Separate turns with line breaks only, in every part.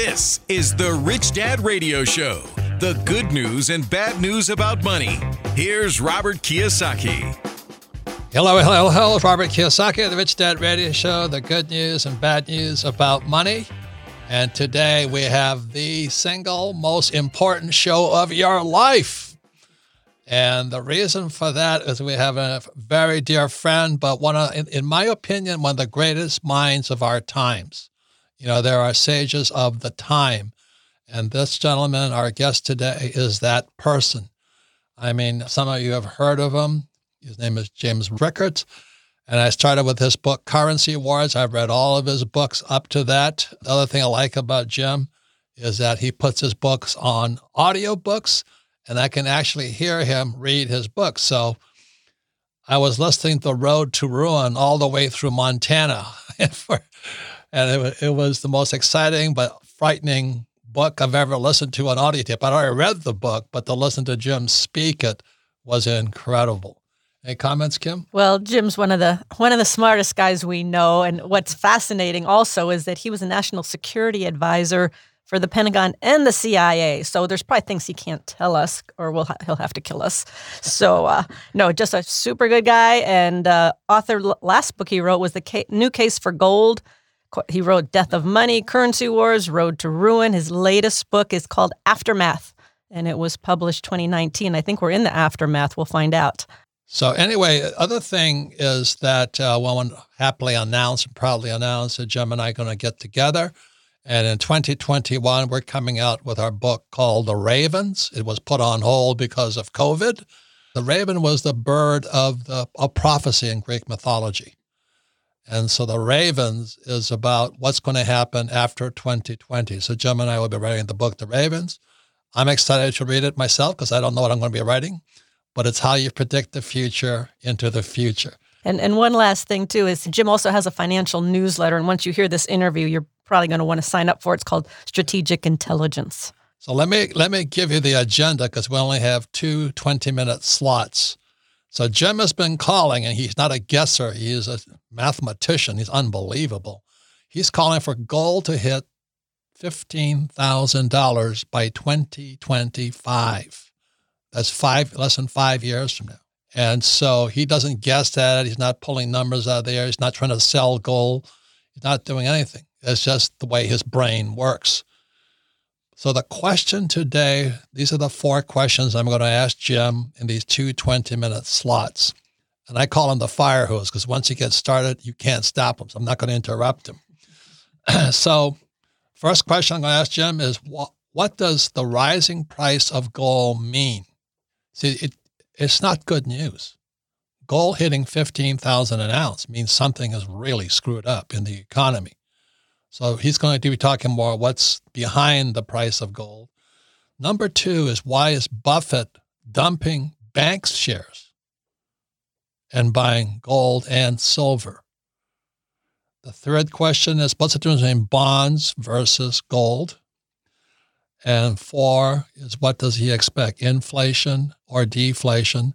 This is the Rich Dad Radio Show. The good news and bad news about money. Here's Robert Kiyosaki.
Hello, hello, hello. It's Robert Kiyosaki, the Rich Dad Radio Show. The good news and bad news about money. And today we have the single most important show of your life. And the reason for that is we have a very dear friend, but one of, in, in my opinion, one of the greatest minds of our times. You know, there are sages of the time. And this gentleman, our guest today, is that person. I mean, some of you have heard of him. His name is James Rickards. And I started with his book, Currency Wars. I've read all of his books up to that. The other thing I like about Jim is that he puts his books on audiobooks, and I can actually hear him read his books. So I was listening to Road to Ruin all the way through Montana. for, and it, it was the most exciting but frightening book I've ever listened to on audio tape. I'd already read the book, but to listen to Jim speak it was incredible. Any comments, Kim?
Well, Jim's one of the one of the smartest guys we know, and what's fascinating also is that he was a national security advisor for the Pentagon and the CIA. So there's probably things he can't tell us, or we'll ha- he'll have to kill us. So uh, no, just a super good guy. And uh, author last book he wrote was the ca- new case for gold he wrote Death of Money, Currency Wars, Road to Ruin. His latest book is called Aftermath, and it was published 2019. I think we're in the aftermath. We'll find out.
So anyway, other thing is that uh, one happily announced and proudly announced that Jim and I are going to get together. And in 2021, we're coming out with our book called The Ravens. It was put on hold because of COVID. The raven was the bird of the of prophecy in Greek mythology. And so the Ravens is about what's going to happen after 2020. So Jim and I will be writing the book, The Ravens. I'm excited to read it myself because I don't know what I'm going to be writing, but it's how you predict the future into the future.
And and one last thing too is Jim also has a financial newsletter, and once you hear this interview, you're probably going to want to sign up for it. It's called Strategic Intelligence.
So let me let me give you the agenda because we only have two 20 minute slots. So Jim has been calling, and he's not a guesser. He is a mathematician. He's unbelievable. He's calling for gold to hit $15,000 by 2025. That's five, less than five years from now. And so he doesn't guess at it. He's not pulling numbers out of there. He's not trying to sell gold. He's not doing anything. It's just the way his brain works. So the question today, these are the four questions I'm going to ask Jim in these two 20 minute slots. And I call them the fire hose because once he gets started, you can't stop him. So I'm not going to interrupt him. so first question I'm going to ask Jim is what, what does the rising price of gold mean? See, it, it's not good news. Gold hitting 15,000 an ounce means something is really screwed up in the economy. So he's going to be talking more what's behind the price of gold. Number two is why is Buffett dumping banks shares and buying gold and silver? The third question is what's the difference between bonds versus gold? And four is what does he expect, inflation or deflation?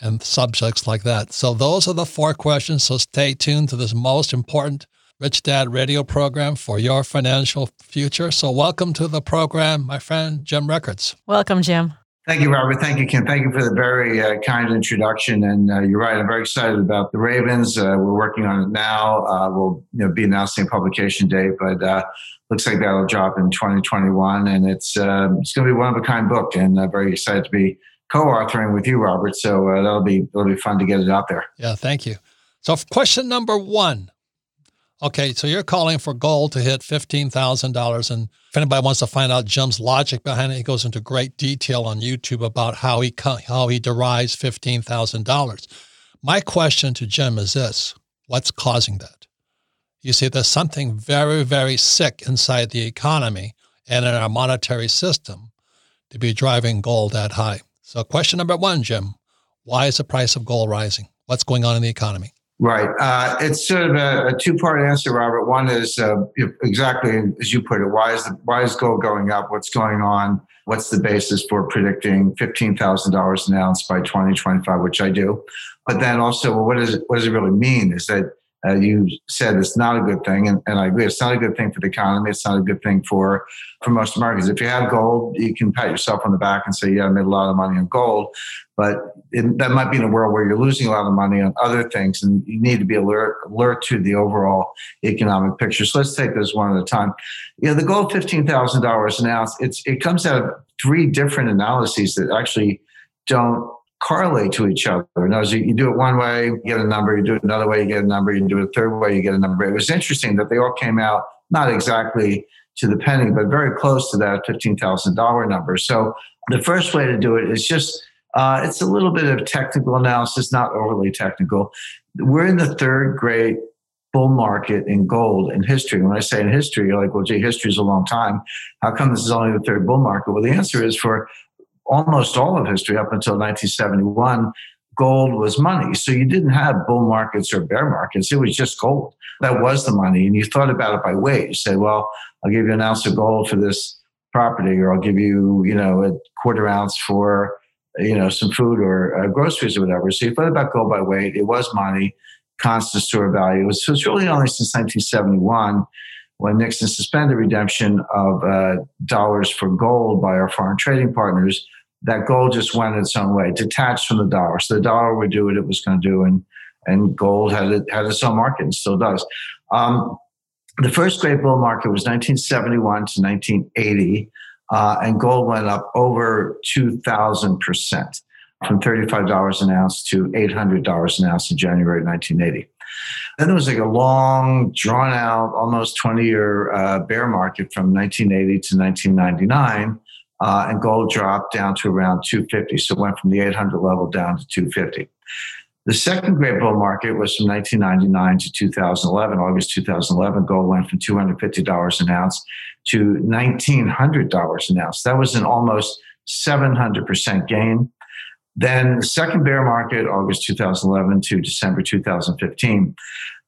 And subjects like that. So those are the four questions. So stay tuned to this most important Rich Dad radio program for your financial future. So, welcome to the program, my friend Jim Rickards.
Welcome, Jim.
Thank you, Robert. Thank you, Ken. Thank you for the very uh, kind introduction. And uh, you're right. I'm very excited about the Ravens. Uh, we're working on it now. Uh, we'll you know, be announcing a publication date, but uh, looks like that'll drop in 2021. And it's um, it's going to be one of a kind book, and uh, very excited to be co-authoring with you, Robert. So that'll be that'll be fun to get it out there.
Yeah, thank you. So, question number one Okay, so you're calling for gold to hit $15,000. And if anybody wants to find out Jim's logic behind it, he goes into great detail on YouTube about how he, how he derives $15,000. My question to Jim is this What's causing that? You see, there's something very, very sick inside the economy and in our monetary system to be driving gold that high. So, question number one, Jim why is the price of gold rising? What's going on in the economy?
Right. Uh, it's sort of a, a two-part answer, Robert. One is uh, exactly as you put it. Why is the, why is gold going up? What's going on? What's the basis for predicting fifteen thousand dollars an ounce by twenty twenty-five? Which I do. But then also, well, what does it what does it really mean? Is that uh, you said it's not a good thing, and, and I agree. It's not a good thing for the economy. It's not a good thing for for most Americans. If you have gold, you can pat yourself on the back and say, "Yeah, I made a lot of money on gold." But it, that might be in a world where you're losing a lot of money on other things, and you need to be alert alert to the overall economic picture. So let's take this one at a time. You know, the gold fifteen thousand dollars an ounce. It's it comes out of three different analyses that actually don't correlate to each other. Words, you do it one way, you get a number, you do it another way, you get a number, you do it a third way, you get a number. It was interesting that they all came out not exactly to the penny, but very close to that $15,000 number. So the first way to do it is just, uh, it's a little bit of technical analysis, not overly technical. We're in the third great bull market in gold in history. When I say in history, you're like, well, gee, history is a long time. How come this is only the third bull market? Well, the answer is for almost all of history up until 1971, gold was money. So you didn't have bull markets or bear markets. It was just gold. That was the money. And you thought about it by weight. You say, well, I'll give you an ounce of gold for this property, or I'll give you, you know, a quarter ounce for, you know, some food or uh, groceries or whatever. So you thought about gold by weight. It was money, constant store value. It was, really only since 1971 when Nixon suspended redemption of uh, dollars for gold by our foreign trading partners, that gold just went its own way, detached from the dollar. So the dollar would do what it was going to do, and and gold had it, had its own market and still does. Um, the first great bull market was 1971 to 1980, uh, and gold went up over 2,000 percent, from $35 an ounce to $800 an ounce in January 1980. Then there was like a long, drawn out, almost 20 year uh, bear market from 1980 to 1999. Uh, and gold dropped down to around 250. So it went from the 800 level down to 250. The second great bull market was from 1999 to 2011. August 2011, gold went from $250 an ounce to $1,900 an ounce. That was an almost 700% gain. Then the second bear market, August 2011 to December 2015.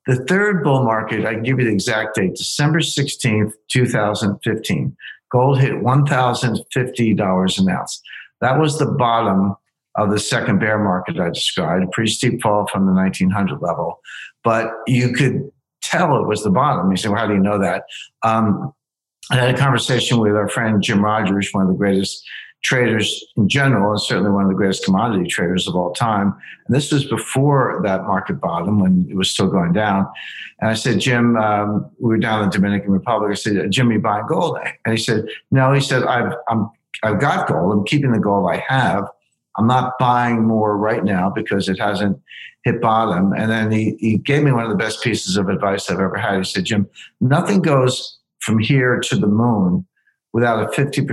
The third bull market, I can give you the exact date, December 16th, 2015. Gold hit $1,050 an ounce. That was the bottom of the second bear market I described, a pretty steep fall from the 1900 level. But you could tell it was the bottom. You say, well, how do you know that? Um, I had a conversation with our friend Jim Rogers, one of the greatest traders in general, and certainly one of the greatest commodity traders of all time. And this was before that market bottom when it was still going down. And I said, Jim, um, we were down in the Dominican Republic. I said, Jim, you buying gold? And he said, No. He said, I've I'm I've got gold. I'm keeping the gold I have. I'm not buying more right now because it hasn't hit bottom. And then he, he gave me one of the best pieces of advice I've ever had. He said, Jim, nothing goes from here to the moon without a 50%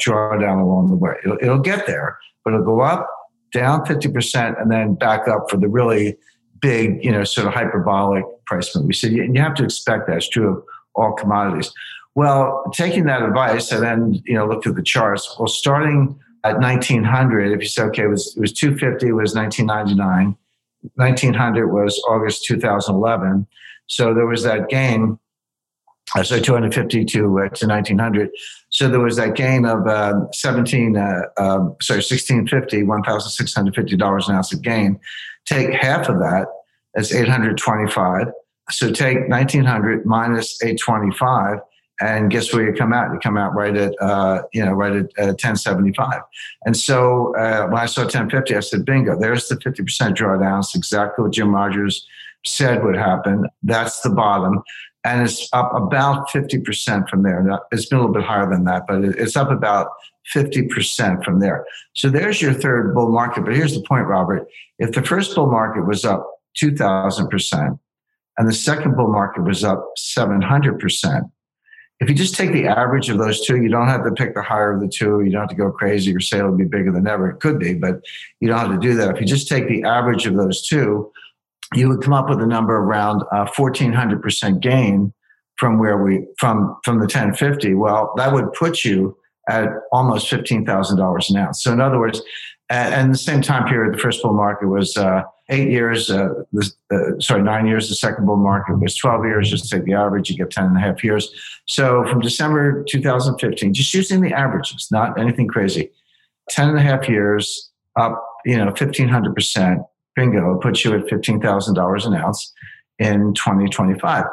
drawdown along the way. It'll, it'll get there, but it'll go up, down 50%, and then back up for the really big, you know, sort of hyperbolic price move. We said, and you have to expect that. It's true of all commodities. Well, taking that advice, I then, you know, looked at the charts. Well, starting at 1900, if you say, okay, it was, it was 250 was 1999. 1900 was August 2011. So there was that gain so 250 to uh, to 1900. So there was that gain of uh, 17, uh, um, sorry, 1650, 1,650 dollars an ounce of gain. Take half of that as 825. So take 1900 minus 825, and guess where you come out? You come out right at uh, you know right at 1075. And so uh, when I saw 1050, I said, bingo, there's the 50% drawdown. It's exactly what Jim Rogers said would happen. That's the bottom and it's up about 50% from there. It's been a little bit higher than that, but it's up about 50% from there. So there's your third bull market. But here's the point, Robert. If the first bull market was up 2,000% and the second bull market was up 700%, if you just take the average of those two, you don't have to pick the higher of the two. You don't have to go crazy or say it'll be bigger than ever. It could be, but you don't have to do that. If you just take the average of those two, you would come up with a number around uh, 1400% gain from where we from from the 1050 well that would put you at almost $15000 an ounce. So in other words and the same time period the first bull market was uh, eight years uh, uh, sorry nine years. The second bull market was 12 years just take the average you get 10 and a half years. So from december 2015 just using the averages not anything crazy 10 and a half years up you know 1500% bingo it puts you at $15000 an ounce in 2025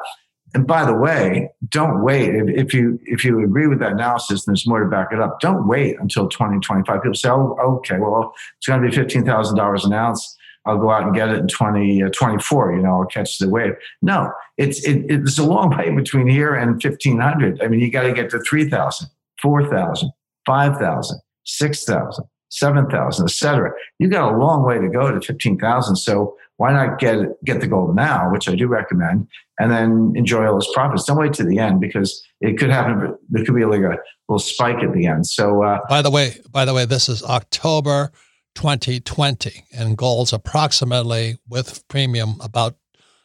and by the way, don't wait. If, you if you agree with that analysis and there's more to back it up, don't wait until 2025. People say, oh, okay, well, it's going to be $15,000 an ounce. I'll go out and get it in 2024, uh, you know, I'll catch the wave. No, it's, it, it's a long way between here and 1500. I mean, you got to get to 3,000, 4,000, 5,000, 6,000, 7,000, et cetera. You got a long way to go to 15,000. So why not get get the gold now, which I do recommend, and then enjoy all those profits? Don't wait to the end because it could happen. There could be like a little spike at the end. So, uh,
by the way, by the way, this is October 2020, and gold's approximately with premium about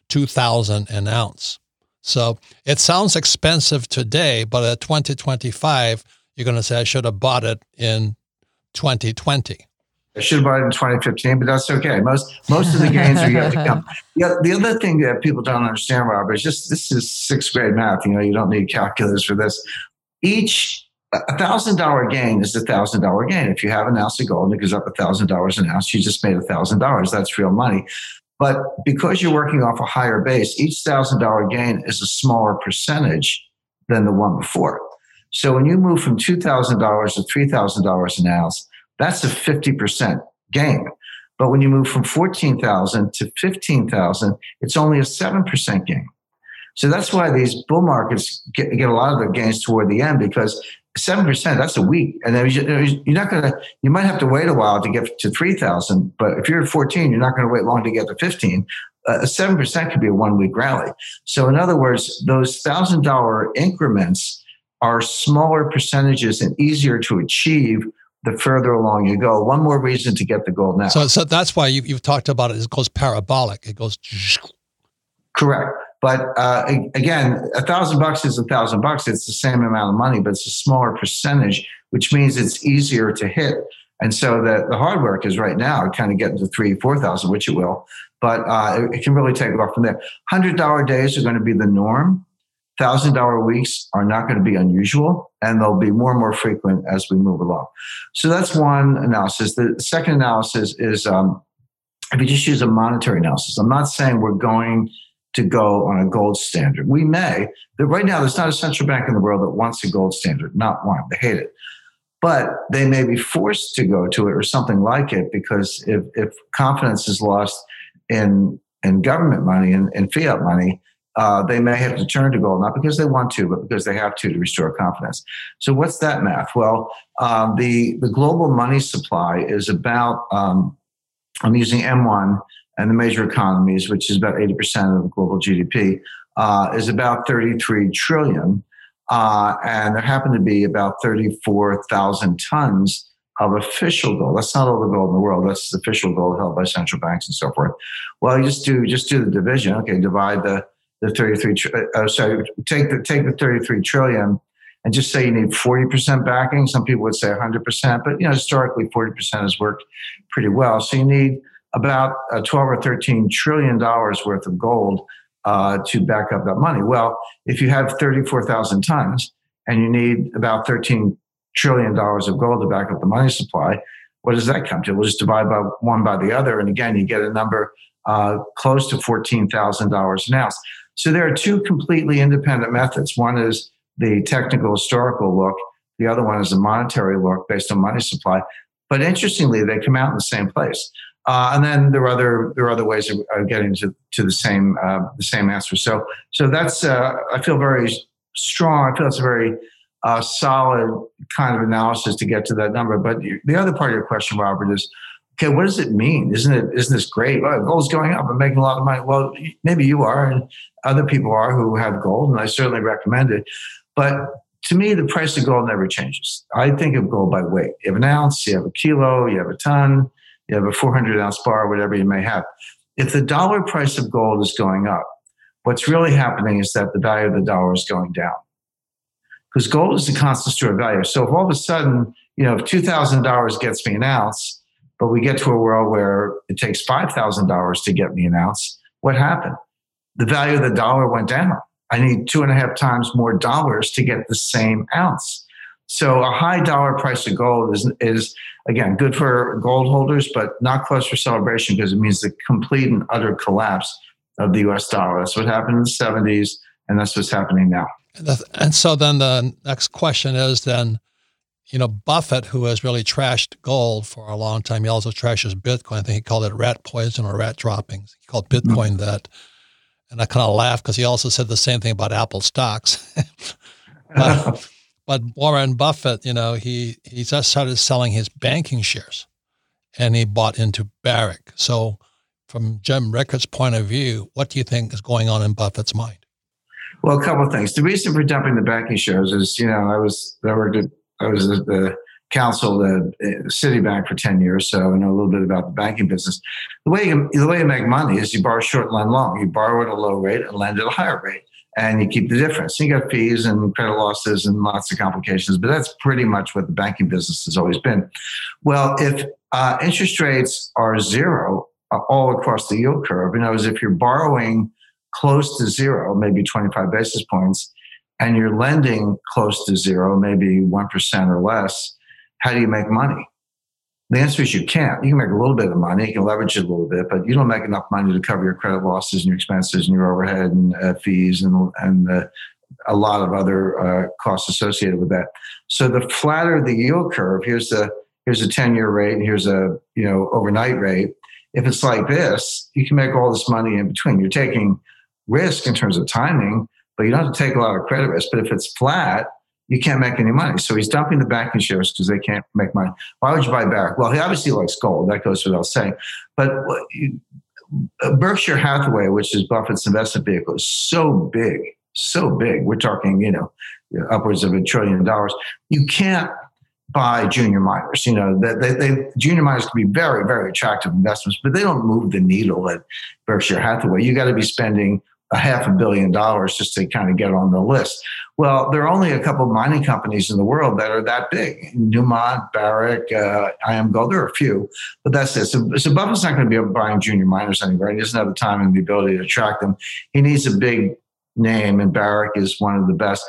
2,000 an ounce. So it sounds expensive today, but at 2025, you're going to say I should have bought it in 2020.
I should have bought it in 2015, but that's okay. Most most of the gains are yet to come. The, the other thing that people don't understand, Robert, is just this is sixth grade math. You know, you don't need calculators for this. Each a thousand dollar gain is a thousand dollar gain. If you have an ounce of gold and it goes up a thousand dollars an ounce, you just made a thousand dollars. That's real money. But because you're working off a higher base, each thousand dollar gain is a smaller percentage than the one before. So when you move from two thousand dollars to three thousand dollars an ounce, that's a 50% gain. But when you move from 14,000 to 15,000, it's only a 7% gain. So that's why these bull markets get, get a lot of the gains toward the end because 7%, that's a week. And then you're not going to, you might have to wait a while to get to 3,000. But if you're at 14, you're not going to wait long to get to 15. Uh, a 7% could be a one week rally. So, in other words, those $1,000 increments are smaller percentages and easier to achieve the further along you go. One more reason to get the gold now.
So, so that's why you, have talked about it. It goes parabolic. It goes.
Correct. But uh, again, a thousand bucks is a thousand bucks. It's the same amount of money, but it's a smaller percentage, which means it's easier to hit. And so the, the hard work is right now, kind of getting to three, 4,000, which it will, but uh, it, it, can really take off from there. $100 days are going to be the norm. $1,000 weeks are not going to be unusual and they'll be more and more frequent as we move along. So that's one analysis. The second analysis is um, if you just use a monetary analysis. I'm not saying we're going to go on a gold standard. We may, but right now there's not a central bank in the world that wants a gold standard, not one. They hate it. But they may be forced to go to it or something like it because if, if confidence is lost in, in government money and, and fiat money, uh, they may have to turn to gold, not because they want to, but because they have to to restore confidence. So, what's that math? Well, um, the the global money supply is about. Um, I'm using M1 and the major economies, which is about 80% of global GDP, uh, is about 33 trillion, uh, and there happen to be about 34,000 tons of official gold. That's not all the gold in the world. That's official gold held by central banks and so forth. Well, you just do just do the division. Okay, divide the the 33 uh, uh, sorry take the take the 33 trillion and just say you need 40% backing. Some people would say 100% but you know historically 40% has worked pretty well. So you need about uh, 12 or 13 trillion dollars worth of gold uh, to back up that money. Well if you have 34,000 tons and you need about 13 trillion dollars of gold to back up the money supply what does that come to? We'll just divide by one by the other. And again you get a number uh, close to $14,000 an ounce. So there are two completely independent methods. One is the technical historical look. The other one is a monetary look based on money supply. But interestingly, they come out in the same place. Uh, and then there are other there are other ways of, of getting to, to the same uh, the same answer. So so that's uh, I feel very strong. I feel it's a very uh, solid kind of analysis to get to that number. But the other part of your question, Robert, is okay, what does it mean? Isn't it isn't this great? Well, gold's going up. I'm making a lot of money. Well, maybe you are, and other people are who have gold, and I certainly recommend it. But to me, the price of gold never changes. I think of gold by weight. You have an ounce, you have a kilo, you have a ton, you have a 400 ounce bar, whatever you may have. if the dollar price of gold is going up, what's really happening is that the value of the dollar is going down. Because gold is a constant store of value. So if all of a sudden, you know, if $2,000 gets me an ounce, but we get to a world where it takes $5,000 to get me an ounce, what happened? The value of the dollar went down. I need two and a half times more dollars to get the same ounce. So a high dollar price of gold is, is again good for gold holders, but not close for celebration because it means the complete and utter collapse of the US dollar. That's what happened in the 70s, and that's what's happening now.
And so then the next question is then, you know, Buffett, who has really trashed gold for a long time, he also trashes Bitcoin. I think he called it rat poison or rat droppings. He called Bitcoin mm-hmm. that. And I kind of laughed because he also said the same thing about Apple stocks. but, but Warren Buffett, you know, he, he just started selling his banking shares and he bought into Barrick. So from Jim Rickards' point of view, what do you think is going on in Buffett's mind?
Well, a couple of things. The reason for dumping the banking shares is, you know, I was worked at, I was at the counsel at Citibank for ten years, so I know a little bit about the banking business. The way you, the way you make money is you borrow short, lend long. You borrow at a low rate and lend at a higher rate, and you keep the difference. You got fees and credit losses and lots of complications, but that's pretty much what the banking business has always been. Well, if uh, interest rates are zero uh, all across the yield curve. In other words, if you're borrowing close to zero, maybe 25 basis points, and you're lending close to zero, maybe 1% or less, how do you make money? The answer is you can't. You can make a little bit of money, you can leverage it a little bit, but you don't make enough money to cover your credit losses and your expenses and your overhead and uh, fees and, and uh, a lot of other uh, costs associated with that. So the flatter the yield curve, here's the here's a 10 year rate and here's a you know overnight rate if it's like this, you can make all this money in between. You're taking risk in terms of timing, but you don't have to take a lot of credit risk. But if it's flat, you can't make any money. So he's dumping the banking shares because they can't make money. Why would you buy Barrick? Well, he obviously likes gold. That goes without saying. But uh, Berkshire Hathaway, which is Buffett's investment vehicle, is so big, so big. We're talking, you know, upwards of a trillion dollars. You can't buy junior miners. You know, they, they, junior miners can be very, very attractive investments, but they don't move the needle at Berkshire Hathaway. You got to be spending a half a billion dollars just to kind of get on the list. Well, there are only a couple of mining companies in the world that are that big. Newmont, Barrick, uh, IAMGOLD, there are a few, but that's it. So, so Buffett's not going to be buying junior miners anywhere. He doesn't have the time and the ability to attract them. He needs a big name, and Barrick is one of the best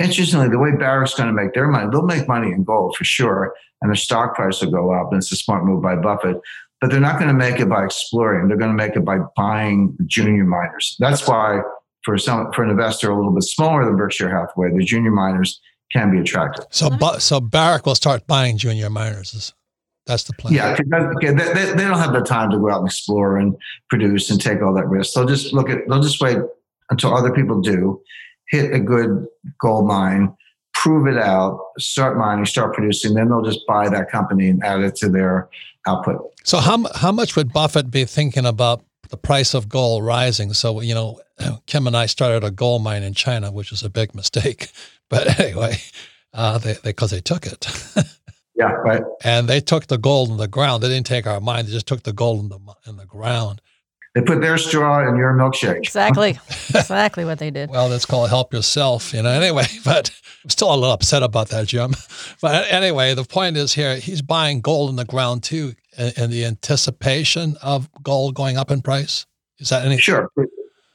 interestingly, the way Barrick's going to make their money, they'll make money in gold for sure, and their stock price will go up. And it's a smart move by Buffett. But they're not going to make it by exploring. They're going to make it by buying junior miners. That's why for some for an investor a little bit smaller than Berkshire Hathaway, the junior miners can be attractive.
So, so Barrick will start buying junior miners. That's the plan.
Yeah, they, they, they don't have the time to go out and explore and produce and take all that risk. They'll just look at. They'll just wait until other people do, hit a good gold mine, prove it out, start mining, start producing, then they'll just buy that company and add it to their output.
So how how much would Buffett be thinking about the price of gold rising? So you know, Kim and I started a gold mine in China, which was a big mistake, but anyway, uh, they because they, they took it.
yeah, right.
And they took the gold in the ground. They didn't take our mine. They just took the gold in the in the ground.
They put their straw in your milkshake.
Exactly. exactly what they did.
Well, that's called help yourself, you know. Anyway, but I'm still a little upset about that, Jim. But anyway, the point is here, he's buying gold in the ground too in the anticipation of gold going up in price. Is that any?
Sure.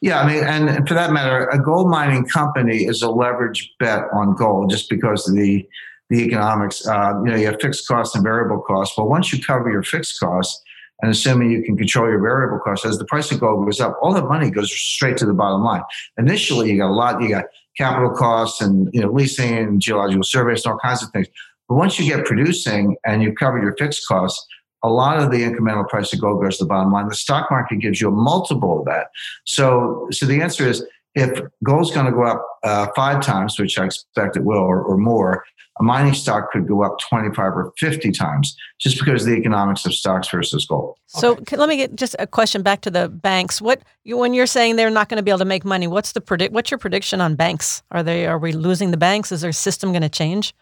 Yeah, I mean, and for that matter, a gold mining company is a leverage bet on gold just because of the the economics. Uh, you know, you have fixed costs and variable costs. Well, once you cover your fixed costs, and assuming you can control your variable costs, as the price of gold goes up, all that money goes straight to the bottom line. Initially, you got a lot, you got capital costs and you know leasing and geological surveys and all kinds of things. But once you get producing and you've covered your fixed costs, a lot of the incremental price of gold goes to the bottom line. The stock market gives you a multiple of that. So, so the answer is if gold's going to go up uh, five times, which I expect it will, or, or, more, a mining stock could go up 25 or 50 times just because of the economics of stocks versus gold.
So okay. let me get just a question back to the banks. What you, when you're saying they're not going to be able to make money, what's the predict? What's your prediction on banks? Are they are we losing the banks? Is their system going to change?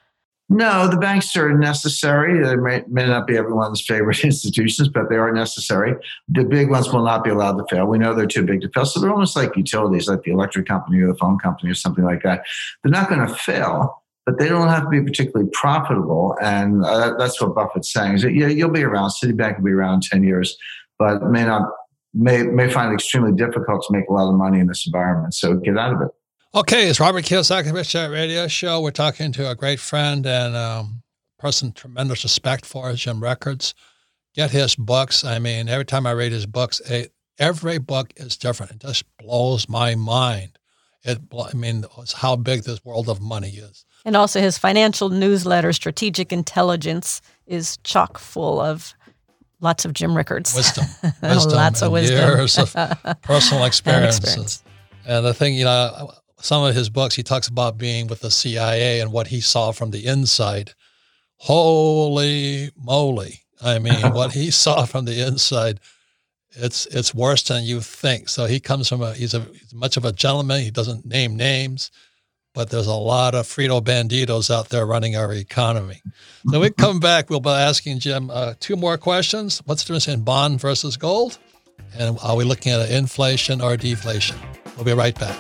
No, the banks are necessary. They may, may, not be everyone's favorite institutions, but they are necessary. The big ones will not be allowed to fail. We know they're too big to fail. So they're almost like utilities, like the electric company or the phone company or something like that. They're not going to fail, but they don't have to be particularly profitable. And uh, that's what Buffett's saying. Is that, yeah, you'll be around. Citibank will be around 10 years, but may not may may find it extremely difficult to make a lot of money in this environment. So get out of it.
Okay, it's Robert Kiyosaki, Rich Dad Radio Show. We're talking to a great friend and um, person tremendous respect for, Jim Rickards. Get his books. I mean, every time I read his books, it, every book is different. It just blows my mind. It, I mean, how big this world of money is.
And also his financial newsletter, Strategic Intelligence, is chock full of lots of Jim Rickards.
Wisdom. wisdom lots of wisdom. Years of personal experiences. and, experience. and the thing, you know, some of his books, he talks about being with the CIA and what he saw from the inside. Holy moly. I mean, what he saw from the inside, it's it's worse than you think. So he comes from a he's a he's much of a gentleman. He doesn't name names, but there's a lot of Frito Banditos out there running our economy. So we come back, we'll be asking Jim uh, two more questions. What's the difference in bond versus gold? And are we looking at inflation or deflation? We'll be right back.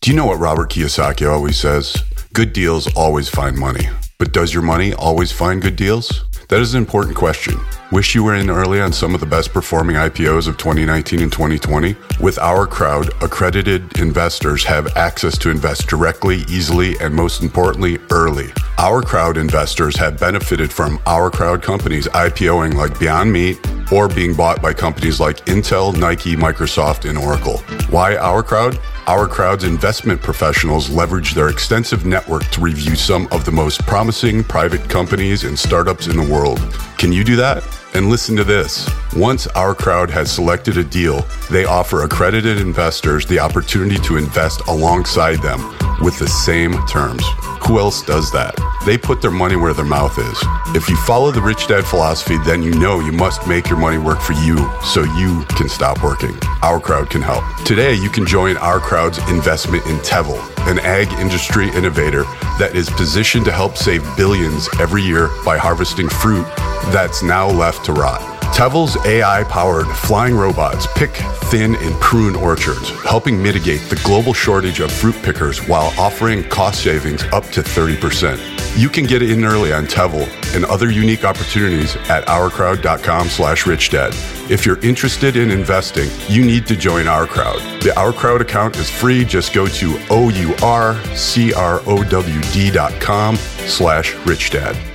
Do you know what Robert Kiyosaki always says? Good deals always find money. But does your money always find good deals? That is an important question. Wish you were in early on some of the best performing IPOs of 2019 and 2020? With our crowd, accredited investors have access to invest directly, easily, and most importantly, early. Our crowd investors have benefited from our crowd companies IPOing like Beyond Meat or being bought by companies like Intel, Nike, Microsoft, and Oracle. Why our crowd? Our crowd's investment professionals leverage their extensive network to review some of the most promising private companies and startups in the world. Can you do that? And listen to this. Once our crowd has selected a deal, they offer accredited investors the opportunity to invest alongside them with the same terms. Who else does that? They put their money where their mouth is. If you follow the rich dad philosophy, then you know you must make your money work for you so you can stop working. Our crowd can help. Today, you can join our crowd's investment in Tevel, an ag industry innovator that is positioned to help save billions every year by harvesting fruit that's now left to rot. Tevel's AI powered flying robots pick, thin, and prune orchards, helping mitigate the global shortage of fruit pickers while offering cost savings up to 30%. You can get in early on Tevel and other unique opportunities at ourcrowd.com slash richdad. If you're interested in investing, you need to join Our Crowd. The Our Crowd account is free. Just go to O-U-R-C-R-O-W-D.com slash richdad.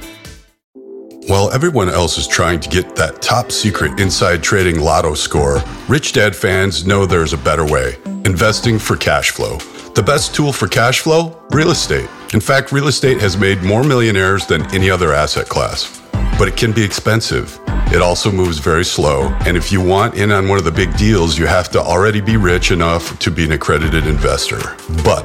While everyone else is trying to get that top secret inside trading lotto score, Rich Dad fans know there's a better way investing for cash flow. The best tool for cash flow? Real estate. In fact, real estate has made more millionaires than any other asset class. But it can be expensive. It also moves very slow. And if you want in on one of the big deals, you have to already be rich enough to be an accredited investor. But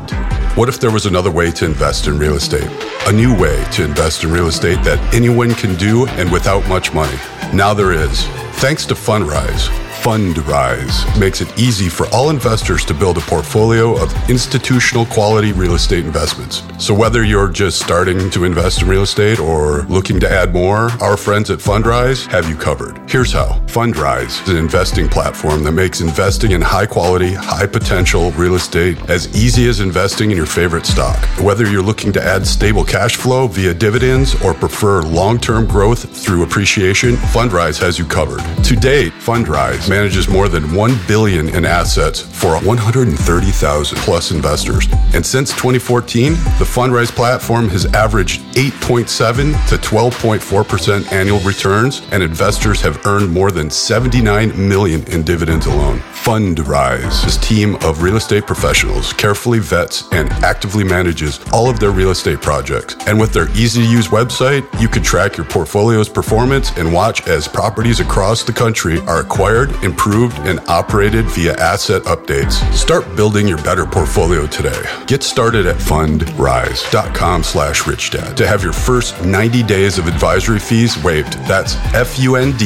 what if there was another way to invest in real estate? A new way to invest in real estate that anyone can do and without much money. Now there is. Thanks to Fundrise. Fundrise makes it easy for all investors to build a portfolio of institutional quality real estate investments. So whether you're just starting to invest in real estate or looking to add more, our friends at Fundrise have you covered. Here's how. Fundrise is an investing platform that makes investing in high quality, high potential real estate as easy as investing in your favorite stock. Whether you're looking to add stable cash flow via dividends or prefer long-term growth through appreciation, Fundrise has you covered. To date, Fundrise manages more than 1 billion in assets for 130,000 plus investors. And since 2014, the Fundrise platform has averaged 8.7 to 12.4% annual returns and investors have earned more than 79 million in dividends alone. Fundrise, this team of real estate professionals carefully vets and actively manages all of their real estate projects. And with their easy to use website, you can track your portfolio's performance and watch as properties across the country are acquired improved, and operated via asset updates. Start building your better portfolio today. Get started at fundrise.com slash richdad to have your first 90 days of advisory fees waived. That's F-U-N-D-R-I-S-E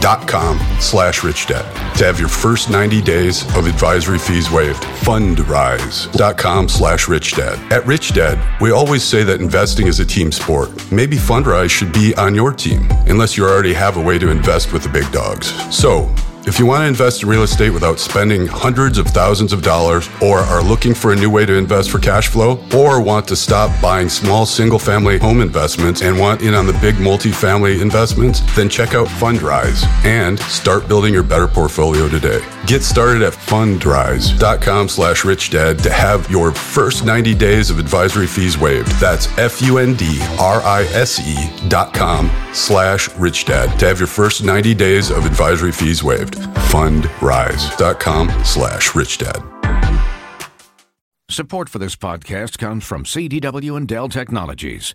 dot com slash richdad. to have your first 90 days of advisory fees waived. Fundrise.com slash rich dad. At Rich Dad, we always say that investing is a team sport. Maybe Fundrise should be on your team, unless you already have a way to invest with the big So, if you want to invest in real estate without spending hundreds of thousands of dollars, or are looking for a new way to invest for cash flow, or want to stop buying small single family home investments and want in on the big multi-family investments, then check out Fundrise and start building your better portfolio today. Get started at fundrise.com slash rich dad to have your first 90 days of advisory fees waived. That's F-U-N-D-R-I-S-E dot com slash rich dad to have your first 90 days of advisory fees waived. Fundrise.com slash rich dad.
Support for this podcast comes from CDW and Dell Technologies.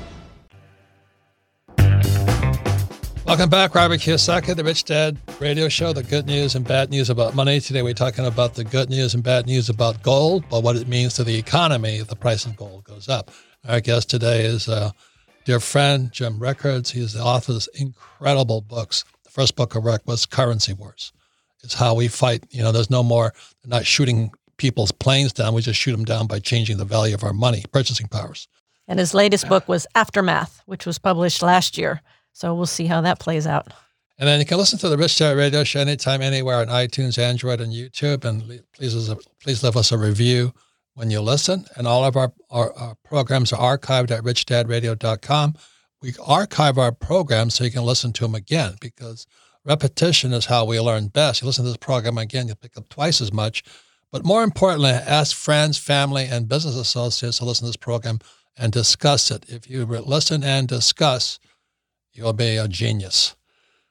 Welcome back, Robert Kiyosaki, the Rich Dad radio show, the good news and bad news about money. Today we're talking about the good news and bad news about gold, but what it means to the economy if the price of gold goes up. Our guest today is a dear friend, Jim Rickards. He's the author of incredible books. The first book of Rick was Currency Wars. It's how we fight. You know, there's no more, not shooting people's planes down. We just shoot them down by changing the value of our money, purchasing powers.
And his latest book was Aftermath, which was published last year. So we'll see how that plays out.
And then you can listen to the Rich Dad Radio Show anytime, anywhere on iTunes, Android, and YouTube. And please, please leave us a review when you listen. And all of our, our, our programs are archived at richdadradio.com. We archive our programs so you can listen to them again because repetition is how we learn best. You listen to this program again, you'll pick up twice as much. But more importantly, ask friends, family, and business associates to listen to this program and discuss it. If you listen and discuss, You'll be a genius.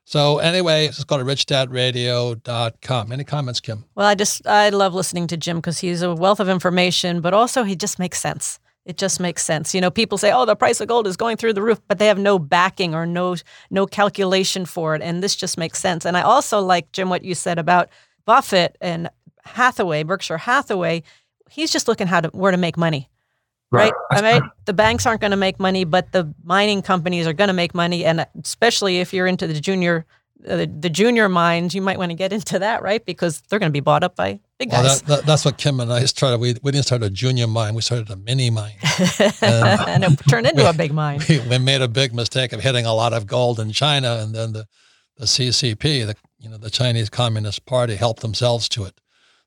So anyway, just go to richdadradio.com. Any comments, Kim?
Well, I just I love listening to Jim because he's a wealth of information, but also he just makes sense. It just makes sense. You know, people say, "Oh, the price of gold is going through the roof," but they have no backing or no no calculation for it, and this just makes sense. And I also like Jim what you said about Buffett and Hathaway, Berkshire Hathaway. He's just looking how to where to make money right? I mean, the banks aren't going to make money, but the mining companies are going to make money, and especially if you're into the junior, uh, the junior mines, you might want to get into that, right? Because they're going to be bought up by big guys.
Well, that, that, that's what Kim and I started. We, we didn't start a junior mine; we started a mini mine,
and, and it turned into a big mine.
We, we, made a big mistake of hitting a lot of gold in China, and then the the CCP, the you know the Chinese Communist Party, helped themselves to it.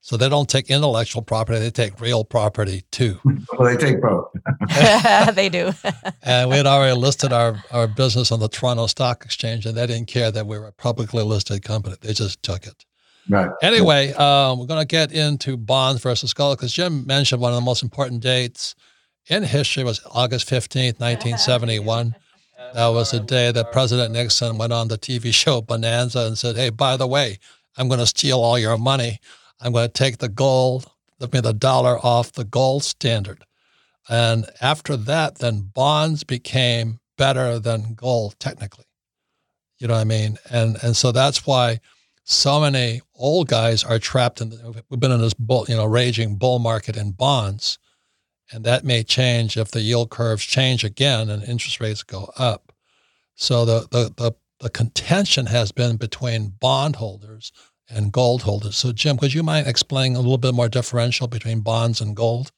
So they don't take intellectual property; they take real property too.
well, they take both.
they do.
and we had already listed our, our business on the Toronto Stock Exchange, and they didn't care that we were a publicly listed company. They just took it.
Right.
Anyway, um, we're going to get into bonds versus gold because Jim mentioned one of the most important dates in history was August 15th, 1971. That was the day that President Nixon went on the TV show Bonanza and said, Hey, by the way, I'm going to steal all your money. I'm going to take the gold, I mean, the dollar off the gold standard. And after that, then bonds became better than gold technically. You know what I mean? And and so that's why so many old guys are trapped in. The, we've been in this bull, you know, raging bull market in bonds, and that may change if the yield curves change again and interest rates go up. So the the the, the contention has been between bondholders and gold holders. So, Jim, could you mind explaining a little bit more differential between bonds and gold?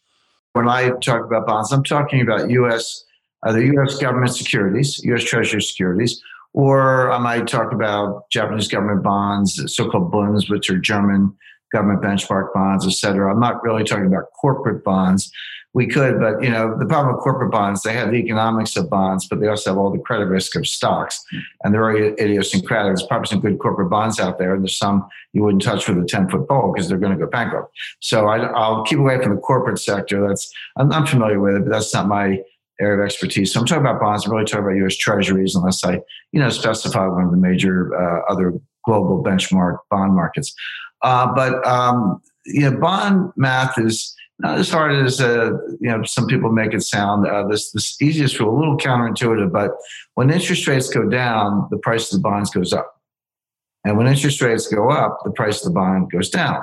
When I talk about bonds, I'm talking about U.S. either uh, U.S. government securities, U.S. Treasury securities, or I might talk about Japanese government bonds, so-called bunds, which are German government benchmark bonds, et cetera. I'm not really talking about corporate bonds we could, but you know, the problem with corporate bonds, they have the economics of bonds, but they also have all the credit risk of stocks, and they're very idiosyncratic. There's probably some good corporate bonds out there, and there's some you wouldn't touch with a 10 foot pole because they're going to go bankrupt. So I, will keep away from the corporate sector. That's I'm, I'm, familiar with it, but that's not my area of expertise. So I'm talking about bonds. I'm really talking about U.S. Treasuries, unless I, you know, specify one of the major uh, other global benchmark bond markets. Uh, but um, you know, bond math is not as hard as uh, you know some people make it sound. Uh, this this easiest rule, a little counterintuitive, but when interest rates go down, the price of the bonds goes up, and when interest rates go up, the price of the bond goes down.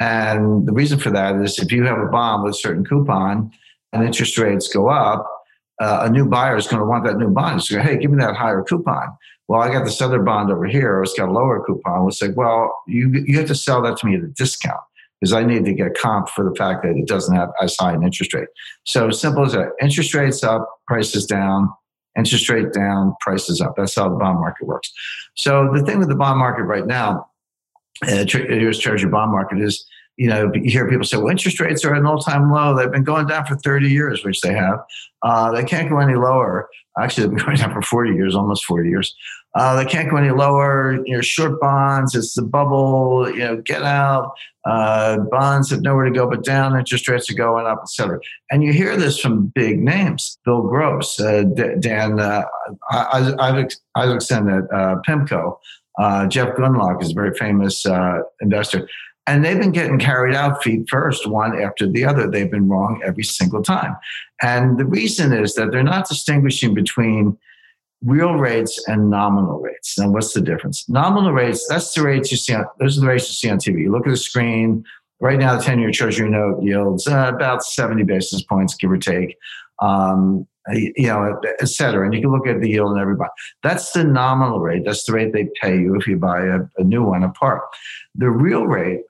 And the reason for that is if you have a bond with a certain coupon and interest rates go up, uh, a new buyer is going to want that new bond. So, hey, give me that higher coupon. Well, I got this other bond over here. It's got a lower coupon. We'll say, well, you you have to sell that to me at a discount because I need to get comp for the fact that it doesn't have as high an interest rate. So simple as that. Interest rates up, prices down. Interest rate down, prices up. That's how the bond market works. So the thing with the bond market right now, uh, U.S. Treasury bond market is, you know, you hear people say, well, interest rates are at an all-time low. They've been going down for 30 years, which they have. Uh, they can't go any lower. Actually, they've been going down for 40 years, almost 40 years. Uh, they can't go any lower. You know, short bonds, it's the bubble. You know, get out. Uh, bonds have nowhere to go but down. Interest rates are going up, et cetera. And you hear this from big names: Bill Gross, uh, Dan uh, Isaac, Isaacson at uh, PIMCO, uh, Jeff Gundlach is a very famous uh, investor. And they've been getting carried out feet first, one after the other. They've been wrong every single time. And the reason is that they're not distinguishing between real rates and nominal rates. Now, what's the difference? Nominal rates, that's the rates you see on, those are the rates you see on TV. You look at the screen, right now, the 10 year Treasury note yields uh, about 70 basis points, give or take. Um, you know, et cetera. And you can look at the yield and everybody. That's the nominal rate. That's the rate they pay you if you buy a, a new one apart. The real rate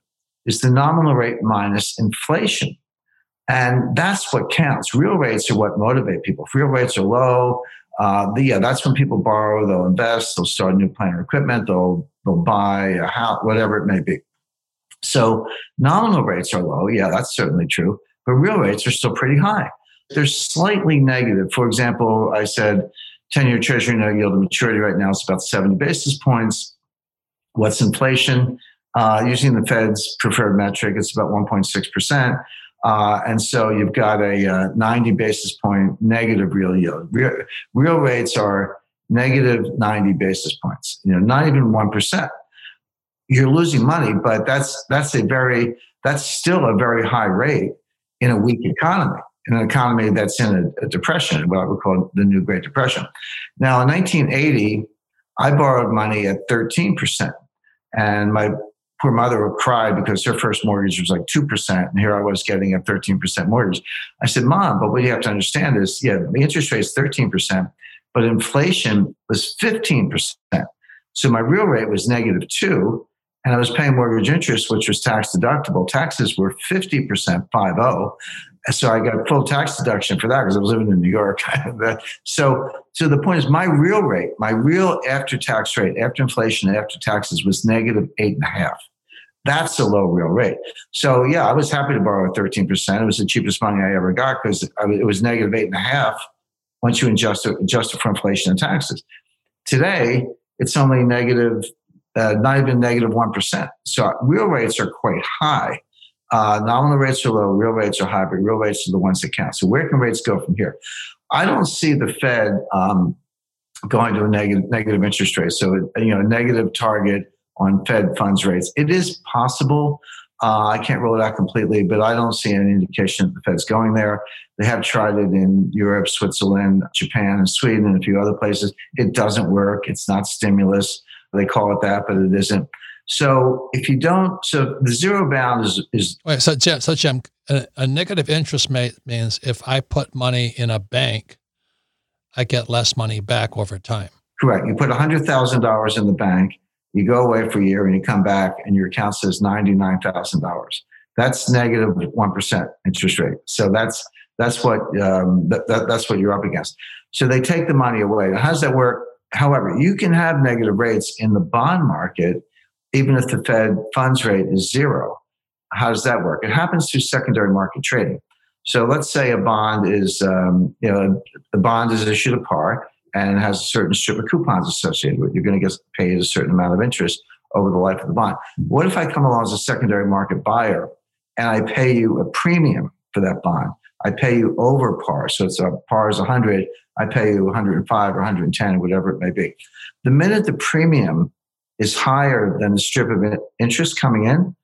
is the nominal rate minus inflation. And that's what counts. Real rates are what motivate people. If real rates are low, uh, the, yeah, that's when people borrow, they'll invest, they'll start new plant or equipment, they'll, they'll buy a house, whatever it may be. So nominal rates are low. Yeah, that's certainly true. But real rates are still pretty high. They're slightly negative. For example, I said 10 year treasury note yield to maturity right now is about 70 basis points. What's inflation? Uh, using the Fed's preferred metric, it's about 1.6%. Uh, and so you've got a uh, 90 basis point negative real yield. Real, real rates are negative 90 basis points, you know, not even 1%. You're losing money, but that's, that's a very, that's still a very high rate in a weak economy, in an economy that's in a, a depression, what we call the new Great Depression. Now, in 1980, I borrowed money at 13%. And my poor mother would cry because her first mortgage was like 2%. And here I was getting a 13% mortgage. I said, Mom, but what you have to understand is, yeah, the interest rate is 13%, but inflation was 15%. So my real rate was negative two. And I was paying mortgage interest, which was tax deductible. Taxes were 50%, 5 so I got full tax deduction for that because I was living in New York. so, so the point is, my real rate, my real after tax rate, after inflation, after taxes, was negative eight and a half. That's a low real rate. So yeah, I was happy to borrow 13%. It was the cheapest money I ever got because it was negative eight and a half once you adjust it, adjust it for inflation and taxes. Today, it's only negative, uh, not even negative 1. So real rates are quite high. Uh, nominal rates are low, real rates are high, but real rates are the ones that count. So where can rates go from here? I don't see the Fed um, going to a negative negative interest rate. So you know, negative target on Fed funds rates. It is possible. Uh, I can't rule it out completely, but I don't see any indication that the Fed's going there. They have tried it in Europe, Switzerland, Japan, and Sweden, and a few other places. It doesn't work. It's not stimulus. They call it that, but it isn't. So if you don't, so the zero bound is is.
Wait, so Jim, so Jim, a, a negative interest rate means if I put money in a bank, I get less money back over time.
Correct. You put hundred thousand dollars in the bank you go away for a year and you come back and your account says $99,000. That's negative 1 interest rate. So that's, that's what, um, that, that, that's what you're up against. So they take the money away. How does that work? However, you can have negative rates in the bond market, even if the Fed funds rate is zero. How does that work? It happens through secondary market trading. So let's say a bond is, um, you know, the bond is issued at par and has a certain strip of coupons associated with it. You're going to get paid a certain amount of interest over the life of the bond. What if I come along as a secondary market buyer and I pay you a premium for that bond? I pay you over par. So it's a par is 100. I pay you 105 or 110 or whatever it may be. The minute the premium is higher than the strip of interest coming in,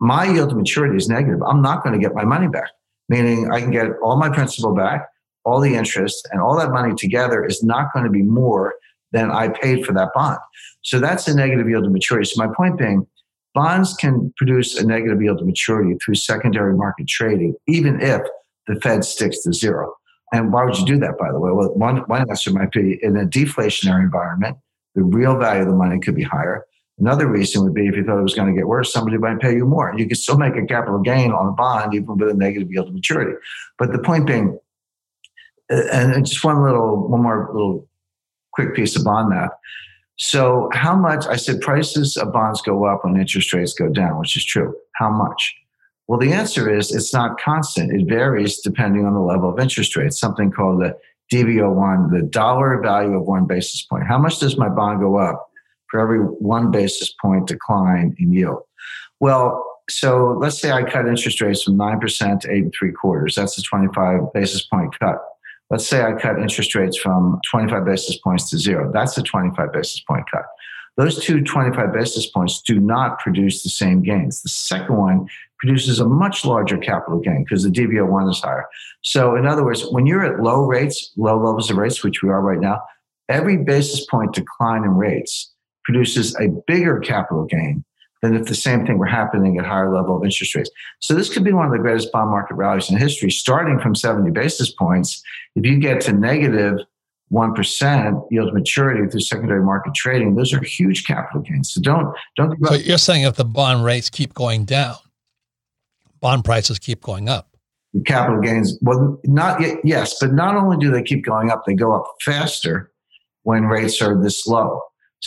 my yield to maturity is negative. I'm not going to get my money back, meaning I can get all my principal back, all the interest, and all that money together is not going to be more than I paid for that bond. So that's a negative yield to maturity. So my point being, bonds can produce a negative yield to maturity through secondary market trading, even if the Fed sticks to zero. And why would you do that, by the way? Well, one, one answer might be in a deflationary environment, the real value of the money could be higher. Another reason would be if you thought it was going to get worse, somebody might pay you more. You could still make a capital gain on a bond, even with a negative yield to maturity. But the point being, and just one little, one more little quick piece of bond math. So, how much? I said prices of bonds go up when interest rates go down, which is true. How much? Well, the answer is it's not constant. It varies depending on the level of interest rates, something called the DV01, the dollar value of one basis point. How much does my bond go up for every one basis point decline in yield? Well, so let's say I cut interest rates from 9% to 8 and three quarters. That's a 25 basis point cut. Let's say I cut interest rates from 25 basis points to zero. That's a 25 basis point cut. Those two 25 basis points do not produce the same gains. The second one produces a much larger capital gain because the DV01 is higher. So, in other words, when you're at low rates, low levels of rates, which we are right now, every basis point decline in rates produces a bigger capital gain than if the same thing were happening at higher level of interest rates. So this could be one of the greatest bond market rallies in history, starting from 70 basis points. If you get to negative 1 yield maturity through secondary market trading, those are huge capital gains. So don't, don't.
So you're saying if the bond rates keep going down, bond prices keep going up.
Capital gains, well, not yet, yes, but not only do they keep going up, they go up faster when rates are this low.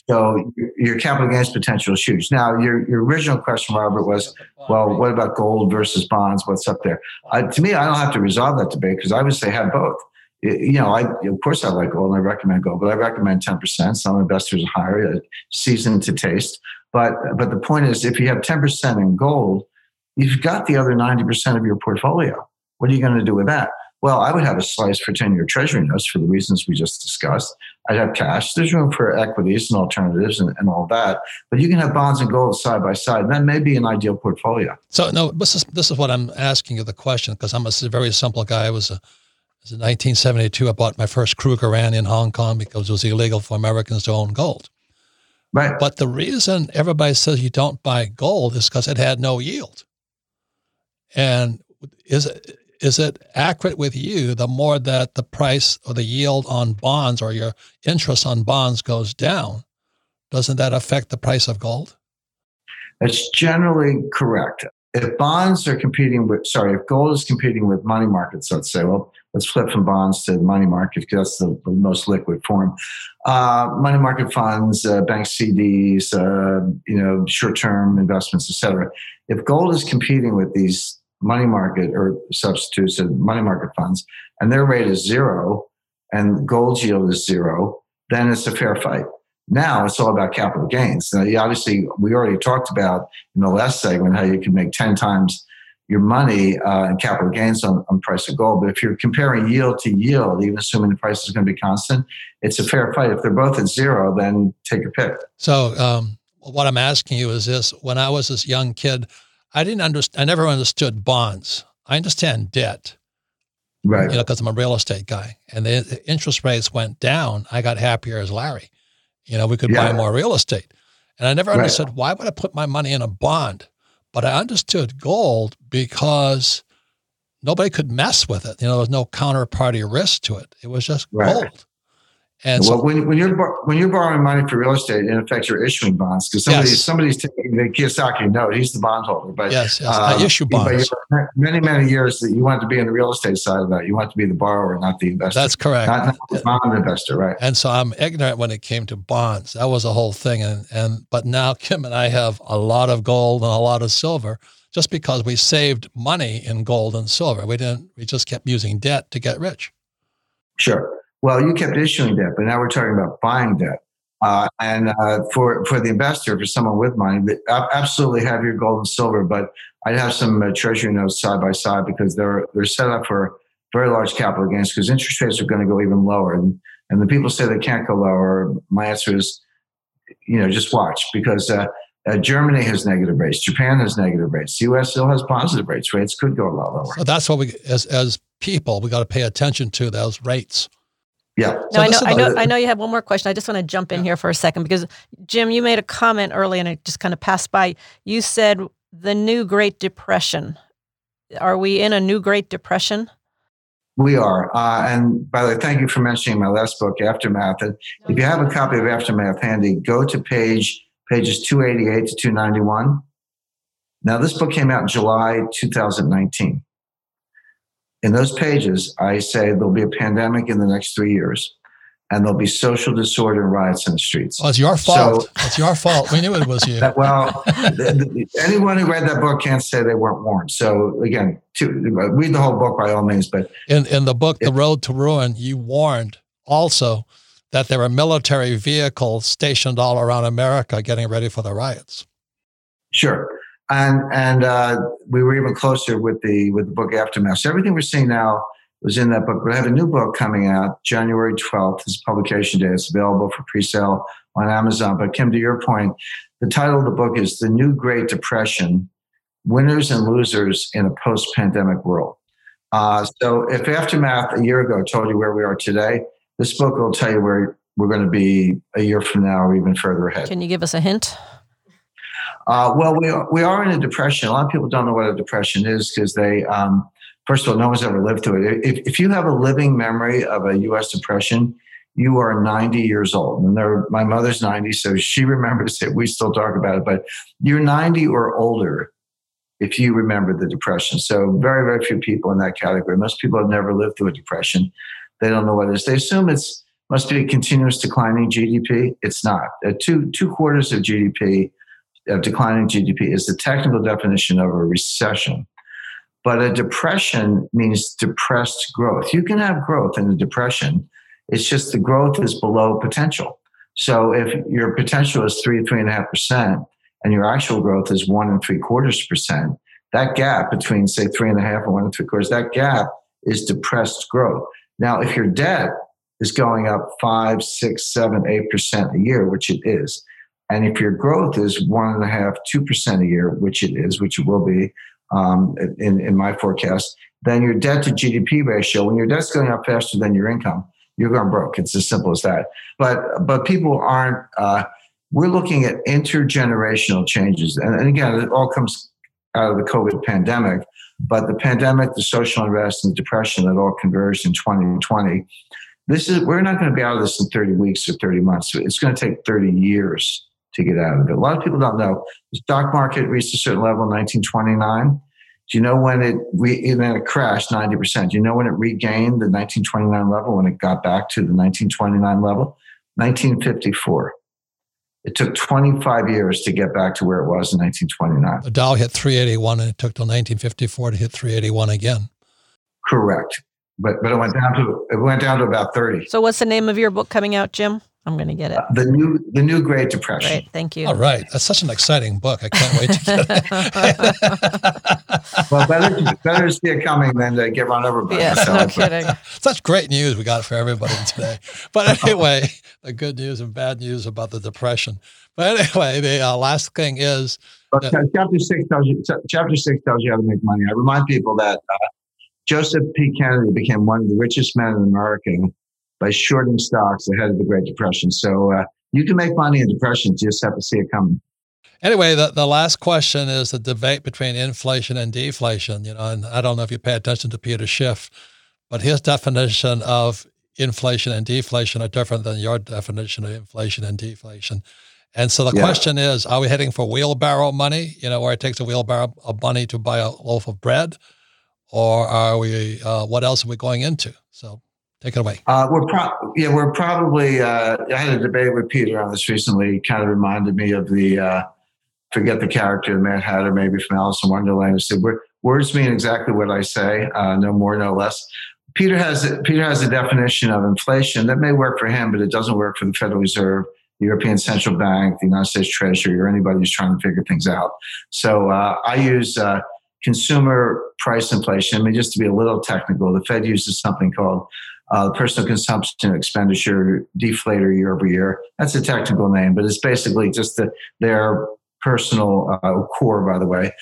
So your capital gains potential is huge. Now, your, your original question, Robert, was, well, what about gold versus bonds? What's up there? Uh, to me, I don't have to resolve that debate because I would say have both. You know, I of course I like gold and I recommend gold, but I recommend ten percent. Some investors are higher, seasoned to taste. But but the point is, if you have ten percent in gold, you've got the other 90% of your portfolio. What are you going to do with that? Well, I would have a slice for 10 year treasury notes for the reasons we just discussed. I'd have cash. There's room for equities and alternatives and, and all that. But you can have bonds and gold side by side. And that may be an ideal portfolio.
So, no, this is, this is what I'm asking you the question because I'm a very simple guy. I was a, in 1972, I bought my first Krugerrand in Hong Kong because it was illegal for Americans to own gold.
Right.
But the reason everybody says you don't buy gold is because it had no yield. And is it, is it accurate with you the more that the price or the yield on bonds or your interest on bonds goes down, doesn't that affect the price of gold?
That's generally correct. If bonds are competing with, sorry, if gold is competing with money markets, let's say, well, let's flip from bonds to money market because that's the, the most liquid form. Uh, money market funds, uh, bank CDs, uh, you know, short-term investments, etc. If gold is competing with these money market or substitutes and money market funds, and their rate is zero, and gold yield is zero, then it's a fair fight. Now it's all about capital gains. Now, obviously, we already talked about in the last segment how you can make 10 times your money uh, in capital gains on, on price of gold. But if you're comparing yield to yield, even assuming the price is going to be constant, it's a fair fight. If they're both at zero, then take your pick.
So, um, what I'm asking you is this: When I was this young kid, I didn't understand. I never understood bonds. I understand debt,
right?
You know, because I'm a real estate guy, and the interest rates went down. I got happier as Larry. You know, we could yeah. buy more real estate, and I never understood right. why would I put my money in a bond. But I understood gold because nobody could mess with it. You know, there was no counterparty risk to it. It was just right. gold.
And well, so, when, when you're when you're borrowing money for real estate, in effect, you're issuing bonds because somebody's yes. somebody's taking the Kiyosaki note. He's the bondholder, but
yes, yes. Um, I issue bonds.
many many years that you want to be in the real estate side of that. You want to be the borrower, not the investor.
That's correct.
Not, not the bond investor, right?
And so I'm ignorant when it came to bonds. That was a whole thing, and and but now Kim and I have a lot of gold and a lot of silver just because we saved money in gold and silver. We didn't. We just kept using debt to get rich.
Sure. Well, you kept issuing debt, but now we're talking about buying debt. Uh, and uh, for for the investor, for someone with money, absolutely have your gold and silver. But I'd have some uh, treasury notes side by side because they're they're set up for very large capital gains because interest rates are going to go even lower. And and the people say they can't go lower. My answer is, you know, just watch because uh, Uh, Germany has negative rates. Japan has negative rates. The U.S. still has positive rates. Rates could go a lot lower.
So that's what we, as as people, we got to pay attention to those rates.
Yeah.
No, so I know, I know, I know you have one more question. I just want to jump in yeah. here for a second because Jim, you made a comment early and it just kind of passed by. You said the new Great Depression. Are we in a new Great Depression?
We are. Uh, and by the way, thank you for mentioning my last book, Aftermath. And if you have a copy of Aftermath handy, go to page pages 288 to 291. Now, this book came out in July 2019. In those pages, I say there'll be a pandemic in the next three years and there'll be social disorder and riots in the streets.
Well, it's your fault. So, it's your fault. We knew it was you.
That, well, anyone who read that book can't say they weren't warned. So again, to, read the whole book by all means. But
in in the book, it, The Road to Ruin, you warned also that there were military vehicles stationed all around America getting ready for the riots.
Sure. And and uh, we were even closer with the with the book Aftermath. So everything we're seeing now was in that book. But I have a new book coming out January 12th. It's publication day. It's available for pre-sale on Amazon. But Kim, to your point, the title of the book is The New Great Depression, Winners and Losers in a Post-Pandemic World. Uh, so if Aftermath a year ago told you where we are today, this book will tell you where we're going to be a year from now or even further ahead.
Can you give us a hint?
Uh, well, we are, we are in a depression. A lot of people don't know what a depression is because they um, – first of all, no one's ever lived through it. If, if you have a living memory of a U.S. depression, you are 90 years old. And my mother's 90, so she remembers it. We still talk about it, but you're 90 or older if you remember the depression. So very, very few people in that category. Most people have never lived through a depression. They don't know what it is. They assume it's must be a continuous declining GDP. It's not. Uh, two two quarters of GDP of declining GDP is the technical definition of a recession. But a depression means depressed growth. You can have growth in a depression. It's just the growth is below potential. So if your potential is three, three and a half percent, and your actual growth is one and three quarters percent, that gap between say three and a half and one and three quarters, that gap is depressed growth. Now, if your debt is going up five, six, seven, eight percent a year, which it is, and if your growth is one and a half, two percent a year, which it is, which it will be, um, in, in my forecast, then your debt to GDP ratio, when your debt's going up faster than your income, you're going broke. It's as simple as that. But but people aren't. Uh, we're looking at intergenerational changes, and, and again, it all comes out of the COVID pandemic. But the pandemic, the social unrest, and the depression that all converged in 2020. This is we're not going to be out of this in 30 weeks or 30 months. It's going to take 30 years to get out of it. A lot of people don't know the stock market reached a certain level in 1929. Do you know when it re- and then it crashed 90%? Do you know when it regained the 1929 level when it got back to the 1929 level? 1954. It took 25 years to get back to where it was in 1929.
The Dow hit 381 and it took till 1954 to hit 381 again.
Correct. But but it went down to it went down to about 30.
So what's the name of your book coming out, Jim? I'm going to get it. Uh,
the new the new Great Depression.
Right. Thank you.
All right. That's such an exciting book. I can't wait to get
it. well, better, better to see it coming than to get run over by
yeah, no kidding.
Such great news we got for everybody today. But anyway, the good news and bad news about the depression. But anyway, the uh, last thing is
that, chapter six tells you chapter six tells you how to make money. I remind people that uh, Joseph P. Kennedy became one of the richest men in America by shorting stocks ahead of the Great Depression. So uh, you can make money in depressions. You just have to see it coming.
Anyway, the, the last question is the debate between inflation and deflation. You know, and I don't know if you pay attention to Peter Schiff, but his definition of inflation and deflation are different than your definition of inflation and deflation. And so the yeah. question is, are we heading for wheelbarrow money, you know, where it takes a wheelbarrow of money to buy a loaf of bread? Or are we, uh, what else are we going into? So Take it away.
Uh, we're pro- yeah, we're probably. Uh, I had a debate with Peter on this recently. He kind of reminded me of the uh, forget the character, the Mad Hatter, maybe from Alice in Wonderland. I said, "Words mean exactly what I say, uh, no more, no less." Peter has Peter has a definition of inflation that may work for him, but it doesn't work for the Federal Reserve, the European Central Bank, the United States Treasury, or anybody who's trying to figure things out. So uh, I use uh, consumer price inflation. I mean, just to be a little technical, the Fed uses something called uh, personal consumption expenditure deflator year over year. That's a technical name, but it's basically just the, their personal uh, core, by the way,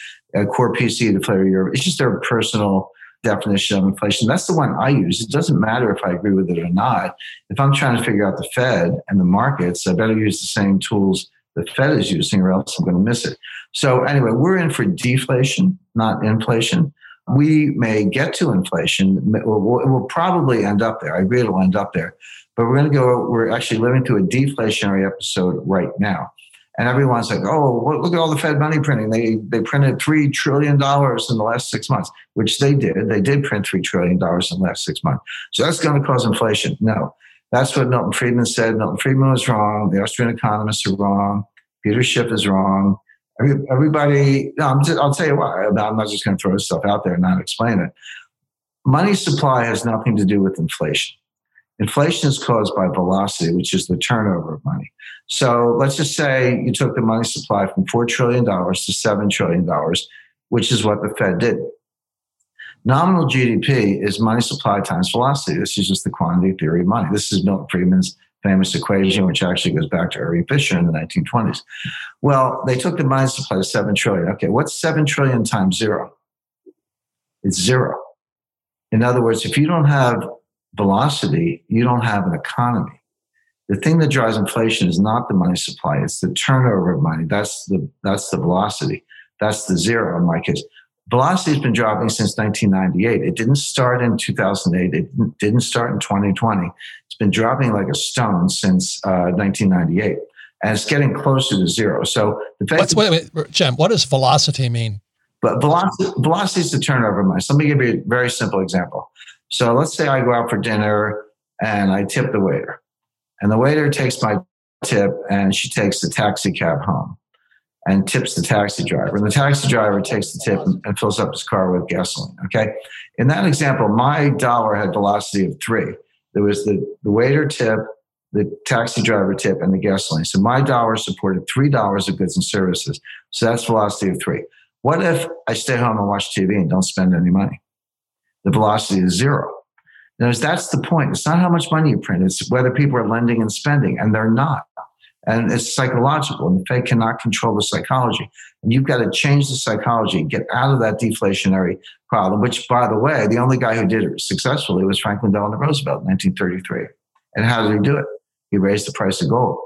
core PCE deflator year. It's just their personal definition of inflation. That's the one I use. It doesn't matter if I agree with it or not. If I'm trying to figure out the Fed and the markets, I better use the same tools the Fed is using, or else I'm going to miss it. So anyway, we're in for deflation, not inflation. We may get to inflation. We'll probably end up there. I agree it'll end up there. But we're going to go, we're actually living through a deflationary episode right now. And everyone's like, oh, look at all the Fed money printing. They, they printed $3 trillion in the last six months, which they did. They did print $3 trillion in the last six months. So that's going to cause inflation. No, that's what Milton Friedman said. Milton Friedman was wrong. The Austrian economists are wrong. Peter Schiff is wrong. Everybody, no, just, I'll tell you why. I'm not just going to throw stuff out there and not explain it. Money supply has nothing to do with inflation. Inflation is caused by velocity, which is the turnover of money. So let's just say you took the money supply from $4 trillion to $7 trillion, which is what the Fed did. Nominal GDP is money supply times velocity. This is just the quantity theory of money. This is Milton Friedman's famous equation, which actually goes back to Irving Fisher in the 1920s. Well, they took the money supply to 7 trillion. Okay, what's 7 trillion times zero? It's zero. In other words, if you don't have velocity, you don't have an economy. The thing that drives inflation is not the money supply, it's the turnover of money. That's the that's the velocity. That's the zero in my case. Velocity has been dropping since 1998. It didn't start in 2008. It didn't start in 2020. It's been dropping like a stone since uh, 1998, and it's getting closer to zero. So the
fact What's, wait, wait, Jim, what does velocity mean?
But velocity, velocity is the turnover. So let me give you a very simple example. So let's say I go out for dinner and I tip the waiter, and the waiter takes my tip and she takes the taxi cab home and tips the taxi driver. And the taxi driver takes the tip and, and fills up his car with gasoline. Okay. In that example, my dollar had velocity of three. There was the, the waiter tip, the taxi driver tip, and the gasoline. So my dollar supported three dollars of goods and services. So that's velocity of three. What if I stay home and watch TV and don't spend any money? the velocity is zero. Now, that's the point. It's not how much money you print, it's whether people are lending and spending, and they're not. And it's psychological, and the Fed cannot control the psychology. And you've got to change the psychology, get out of that deflationary problem, which, by the way, the only guy who did it successfully was Franklin Delano Roosevelt in 1933. And how did he do it? He raised the price of gold.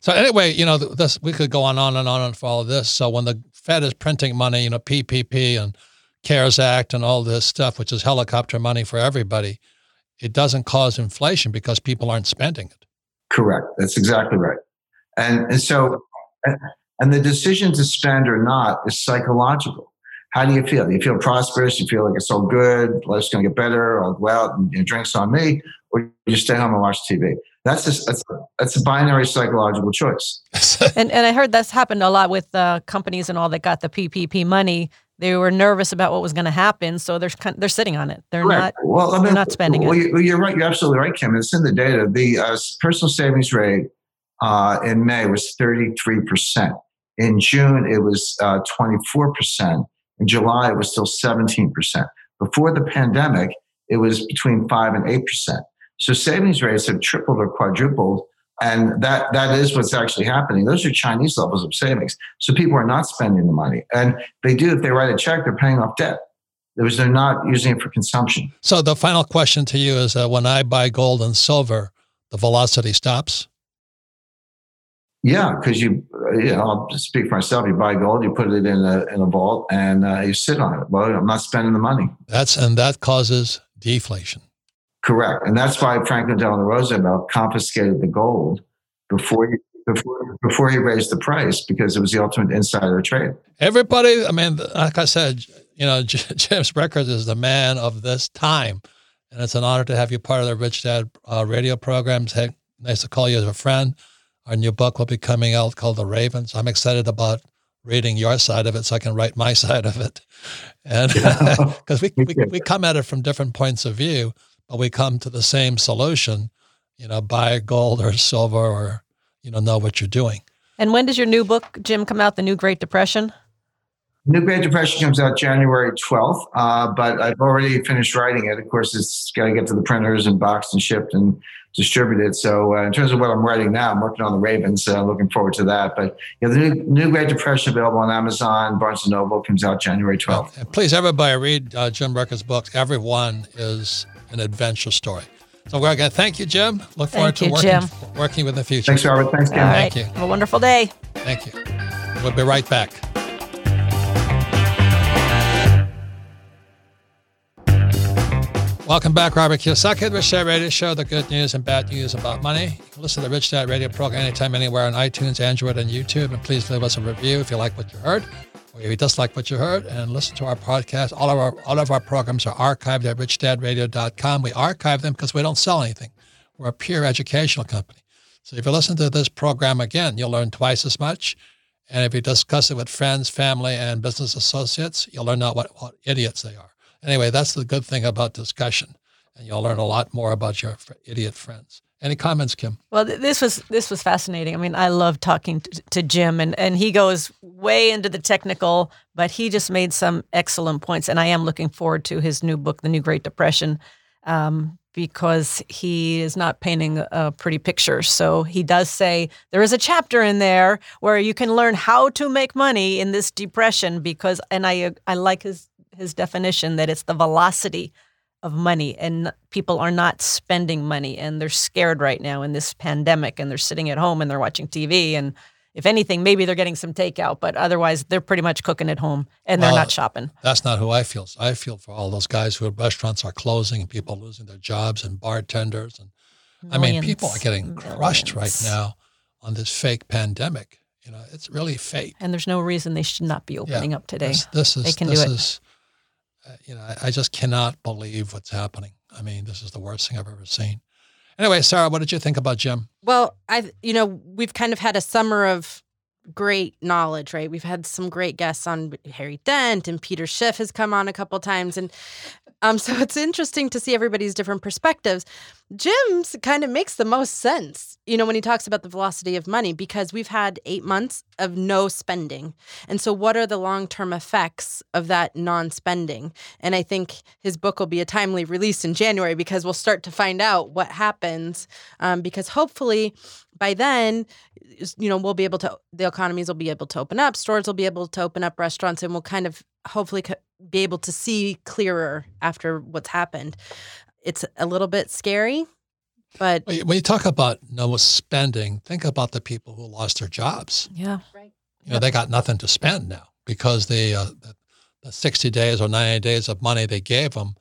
So anyway, you know, this we could go on, on and on and follow this. So when the Fed is printing money, you know, PPP and CARES Act and all this stuff, which is helicopter money for everybody, it doesn't cause inflation because people aren't spending it.
Correct. That's exactly right. And, and so, and the decision to spend or not is psychological. How do you feel? Do you feel prosperous? You feel like it's all good, life's going to get better, I'll go out and you know, drinks on me, or you stay home and watch TV? That's just, that's, that's a binary psychological choice.
and, and I heard that's happened a lot with uh, companies and all that got the PPP money they were nervous about what was going to happen, so they're they're sitting on it. They're Correct. not. Well, I mean, they're not spending
well,
it.
Well, you're right. You're absolutely right, Kim. It's in the data. The uh, personal savings rate uh, in May it was 33 percent. In June, it was uh, 24 percent. In July, it was still 17 percent. Before the pandemic, it was between five and eight percent. So savings rates have tripled or quadrupled and that that is what's actually happening. Those are Chinese levels of savings. So people are not spending the money, and they do if they write a check, they're paying off debt. Because they're not using it for consumption.
So the final question to you is: uh, When I buy gold and silver, the velocity stops.
Yeah, because you, you know, I'll speak for myself. You buy gold, you put it in a in a vault, and uh, you sit on it. Well, I'm not spending the money.
That's and that causes deflation.
Correct. And that's why Franklin Delano Roosevelt confiscated the gold before he, before, before he raised the price because it was the ultimate insider trade.
Everybody, I mean, like I said, you know, James Rickards is the man of this time. And it's an honor to have you part of the Rich Dad uh, radio programs. Hey, nice to call you as a friend. Our new book will be coming out called The Ravens. I'm excited about reading your side of it so I can write my side of it. And because yeah. we, we, we come at it from different points of view but we come to the same solution, you know, buy gold or silver or, you know, know what you're doing.
And when does your new book, Jim, come out, The New Great Depression?
New Great Depression comes out January 12th, uh, but I've already finished writing it. Of course, it's got to get to the printers and boxed and shipped and distributed. So, uh, in terms of what I'm writing now, I'm working on the Ravens. Uh, looking forward to that. But yeah, the new, new Great Depression available on Amazon, Barnes and Noble comes out January 12th.
And please, everybody, read uh, Jim Rickards' books. Every one is an adventure story. So we're going to thank you, Jim. Look forward
Thank
to
you,
working,
Jim.
working with the future.
Thanks, Robert. Thanks, Kim.
All
Thank you.
Have a wonderful day.
Thank you. We'll be right back. Welcome back, Robert Kiyosaki, the Rich Dad Radio Show, the good news and bad news about money. Listen to the Rich Dad Radio program anytime, anywhere on iTunes, Android, and YouTube. And please leave us a review if you like what you heard, or if you dislike what you heard, and listen to our podcast. All of our all of our programs are archived at richdadradio.com. We archive them because we don't sell anything. We're a pure educational company. So if you listen to this program again, you'll learn twice as much. And if you discuss it with friends, family, and business associates, you'll learn out what, what idiots they are. Anyway, that's the good thing about discussion. And you'll learn a lot more about your idiot friends. Any comments, Kim?
Well, th- this was this was fascinating. I mean, I love talking to, to Jim, and and he goes way into the technical, but he just made some excellent points. And I am looking forward to his new book, The New Great Depression, um, because he is not painting a pretty picture. So he does say there is a chapter in there where you can learn how to make money in this depression. Because, and I I like his his definition that it's the velocity of money and people are not spending money and they're scared right now in this pandemic and they're sitting at home and they're watching TV and if anything maybe they're getting some takeout but otherwise they're pretty much cooking at home and they're not shopping.
That's not who I feel. I feel for all those guys who restaurants are closing and people losing their jobs and bartenders. And I mean, people are getting crushed right now on this fake pandemic. You know, it's really fake.
And there's no reason they should not be opening up today.
This, this is
They can do
this
it.
is Uh, you know I, I just cannot believe what's happening. I mean, this is the worst thing I've ever seen. Anyway, Sarah, what did you think about Jim?
Well, I you know we've kind of had a summer of great knowledge, right? We've had some great guests on Harry Dent and Peter Schiff has come on a couple times, and um, so it's interesting to see everybody's different perspectives. Jim's kind of makes the most sense, you know, when he talks about the velocity of money because we've had eight months of no spending, and so what are the long term effects of that non spending? And I think his book will be a timely release in January because we'll start to find out what happens, um, because hopefully by then you know we'll be able to the economies will be able to open up stores will be able to open up restaurants and we'll kind of hopefully be able to see clearer after what's happened it's a little bit scary but
When you- talk about no spending, think about the people who lost their jobs.
Yeah.
You know, they got nothing to spend now because the, uh, the the 60 days or 90 days of money they gave them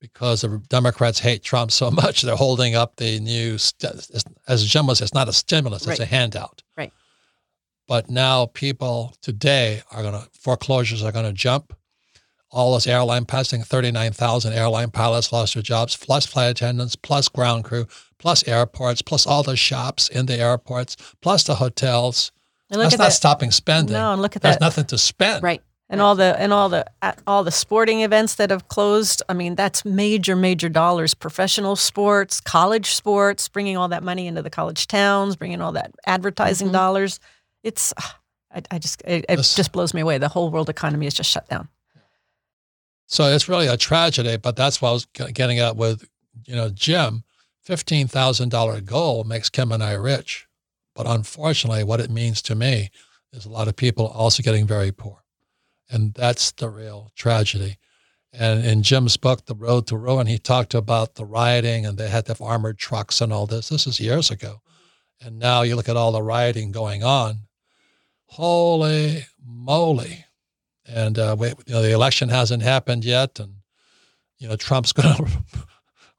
because the Democrats hate Trump so much, they're holding up the new, as Jim was, it's not a stimulus, it's
Right.
a handout.
Right.
But now people today are going to, foreclosures are going to jump. All those airline passing 39,000 airline pilots lost their jobs, plus flight attendants, plus ground crew, plus airports, plus all the shops in the airports, plus the hotels.
And look
That's
at
not
that.
stopping spending.
No, and look at
There's
that.
nothing to spend.
right
and all the and all the all the sporting events that have closed. I mean, that's major major dollars. Professional sports, college sports, bringing all that money into the college towns, bringing all that advertising
Mhm.
dollars. It's ah, I, I just it, it
This-
just blows me away. The whole world economy is just shut down.
So it's really a tragedy, but that's what I was getting at with, you know, Jim. $15,000 goal makes Kim and I rich. But unfortunately, what it means to me is a lot of people also getting very poor. And that's the real tragedy. And in Jim's book, The Road to Ruin, he talked about the rioting and they had to have armored trucks and all this. This is years ago. And now you look at all the rioting going on. Holy moly. And uh, we, you know, the election hasn't happened yet. And, you know, Trump's going to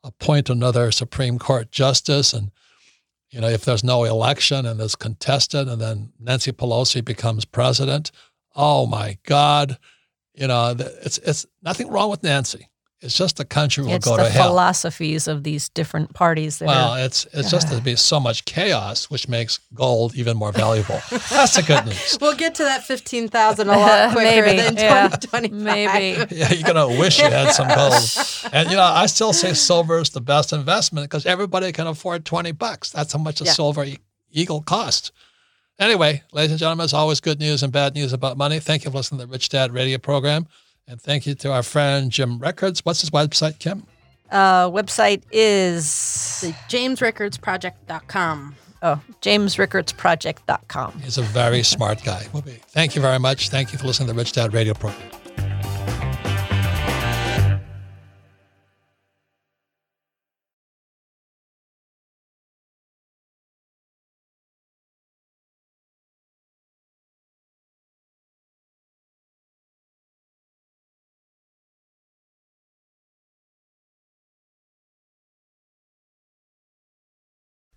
appoint another Supreme Court justice. And, you know, if there's no election and it's contested and then Nancy Pelosi becomes president, oh my God. You know, it's, it's nothing wrong with Nancy. It's just the country will
it's
go
the
to hell.
philosophies of these different parties that
Well,
are.
it's it's just to be so much chaos, which makes gold even more valuable. That's the good news.
we'll get to that 15000 a lot quicker
Maybe,
than
yeah,
2025
maybe.
Yeah, you're gonna wish you had some gold. And you know, I still say silver is the best investment because everybody can afford twenty bucks. That's how much a
Yeah.
silver eagle costs. Anyway, ladies and gentlemen, as always, good news and bad news about money. Thank you for listening to the Rich Dad radio program. And thank you to our friend Jim Rickards. What's his website, Kim?
Uh, website is
The JamesRickardsProject.com.
oh jamesrickardsproject.com.
He's a very smart guy. Will be. Thank you very much. Thank you for listening to the Rich Dad radio program.